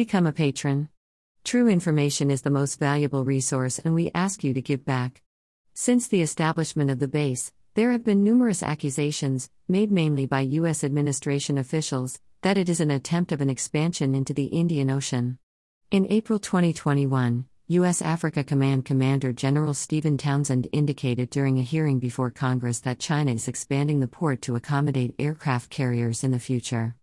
Become a patron. True information is the most valuable resource, and we ask you to give back. Since the establishment of the base, there have been numerous accusations, made mainly by U.S. administration officials, that it is an attempt of an expansion into the Indian Ocean. In April 2021, U.S. Africa Command Commander General Stephen Townsend indicated during a hearing before Congress that China is expanding the port to accommodate aircraft carriers in the future.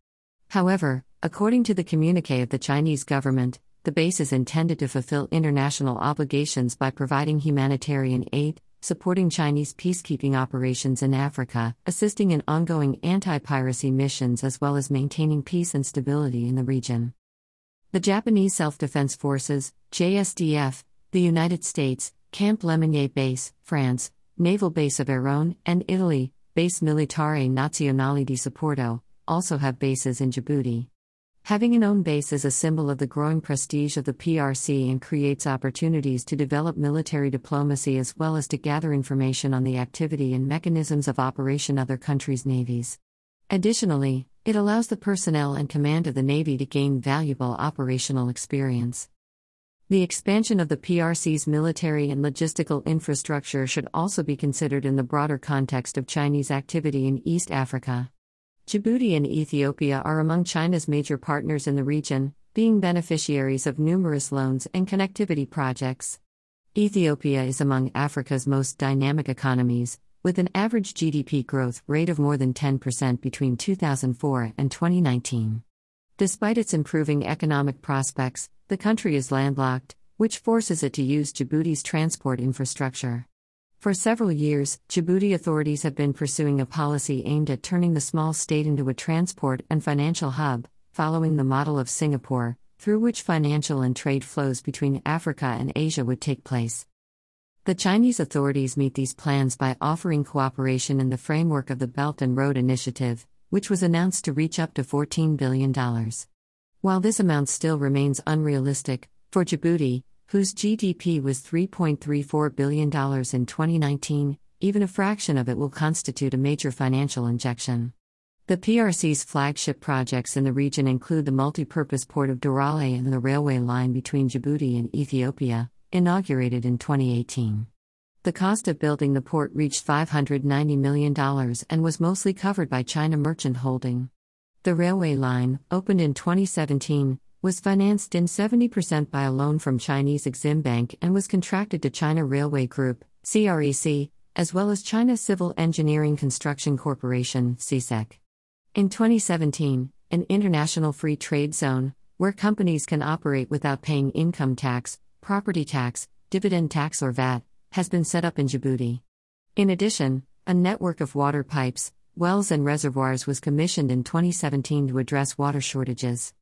However, according to the communique of the Chinese government, the base is intended to fulfill international obligations by providing humanitarian aid, supporting Chinese peacekeeping operations in Africa, assisting in ongoing anti piracy missions, as well as maintaining peace and stability in the region. The Japanese Self Defense Forces, JSDF, the United States, Camp Lemonnier Base, France, Naval Base of Airone, and Italy, Base Militare Nazionale di Supporto, also have bases in Djibouti. Having an own base is a symbol of the growing prestige of the PRC and creates opportunities to develop military diplomacy as well as to gather information on the activity and mechanisms of operation other countries' navies. Additionally, it allows the personnel and command of the Navy to gain valuable operational experience. The expansion of the PRC's military and logistical infrastructure should also be considered in the broader context of Chinese activity in East Africa. Djibouti and Ethiopia are among China's major partners in the region, being beneficiaries of numerous loans and connectivity projects. Ethiopia is among Africa's most dynamic economies, with an average GDP growth rate of more than 10% between 2004 and 2019. Despite its improving economic prospects, the country is landlocked, which forces it to use Djibouti's transport infrastructure. For several years, Djibouti authorities have been pursuing a policy aimed at turning the small state into a transport and financial hub, following the model of Singapore, through which financial and trade flows between Africa and Asia would take place. The Chinese authorities meet these plans by offering cooperation in the framework of the Belt and Road Initiative, which was announced to reach up to $14 billion. While this amount still remains unrealistic, for Djibouti, whose GDP was $3.34 billion in 2019, even a fraction of it will constitute a major financial injection. The PRC's flagship projects in the region include the multi-purpose port of Doraleh and the railway line between Djibouti and Ethiopia, inaugurated in 2018. The cost of building the port reached $590 million and was mostly covered by China Merchant Holding. The railway line, opened in 2017, was financed in 70% by a loan from Chinese Exim Bank and was contracted to China Railway Group, CREC, as well as China Civil Engineering Construction Corporation, CSEC. In 2017, an international free trade zone, where companies can operate without paying income tax, property tax, dividend tax, or VAT, has been set up in Djibouti. In addition, a network of water pipes, wells, and reservoirs was commissioned in 2017 to address water shortages.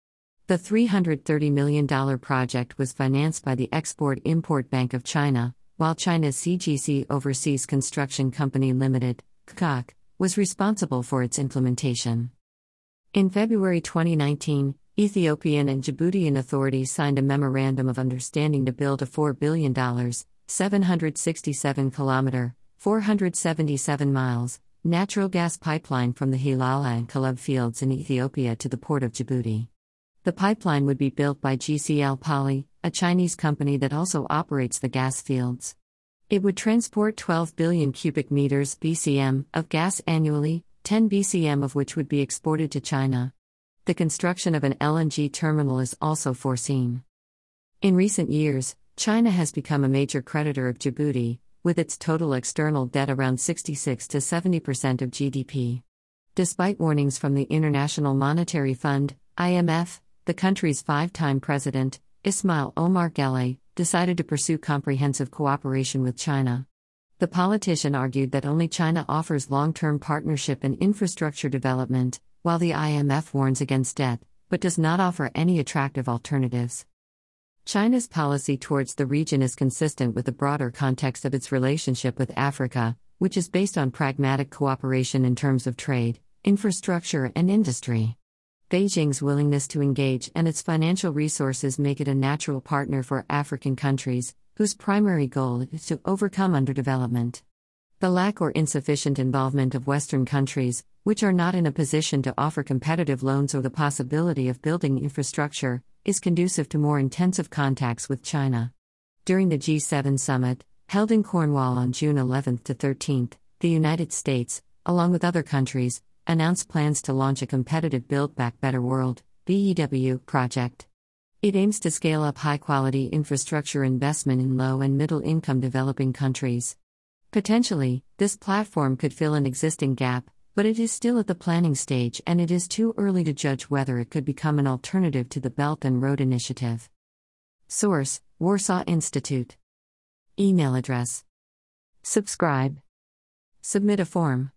The $330 million project was financed by the Export Import Bank of China, while China's CGC Overseas Construction Company Limited, CCOC, was responsible for its implementation. In February 2019, Ethiopian and Djiboutian authorities signed a memorandum of understanding to build a $4 billion, 767 kilometer, 477 miles, natural gas pipeline from the Hilala and Calub fields in Ethiopia to the port of Djibouti. The pipeline would be built by GCL Poly, a Chinese company that also operates the gas fields. It would transport 12 billion cubic meters BCM of gas annually, 10 BCM of which would be exported to China. The construction of an LNG terminal is also foreseen. In recent years, China has become a major creditor of Djibouti, with its total external debt around 66 to 70% of GDP. Despite warnings from the International Monetary Fund, IMF, the country's five time president, Ismail Omar Guelleh, decided to pursue comprehensive cooperation with China. The politician argued that only China offers long term partnership and infrastructure development, while the IMF warns against debt, but does not offer any attractive alternatives. China's policy towards the region is consistent with the broader context of its relationship with Africa, which is based on pragmatic cooperation in terms of trade, infrastructure, and industry. Beijing's willingness to engage and its financial resources make it a natural partner for African countries, whose primary goal is to overcome underdevelopment. The lack or insufficient involvement of Western countries, which are not in a position to offer competitive loans or the possibility of building infrastructure, is conducive to more intensive contacts with China. During the G7 summit, held in Cornwall on June 11 to 13, the United States, along with other countries, announced plans to launch a competitive Build Back Better World BEW project. It aims to scale up high quality infrastructure investment in low and middle income developing countries. Potentially, this platform could fill an existing gap, but it is still at the planning stage and it is too early to judge whether it could become an alternative to the Belt and Road Initiative. Source Warsaw Institute. Email address. Subscribe. Submit a form.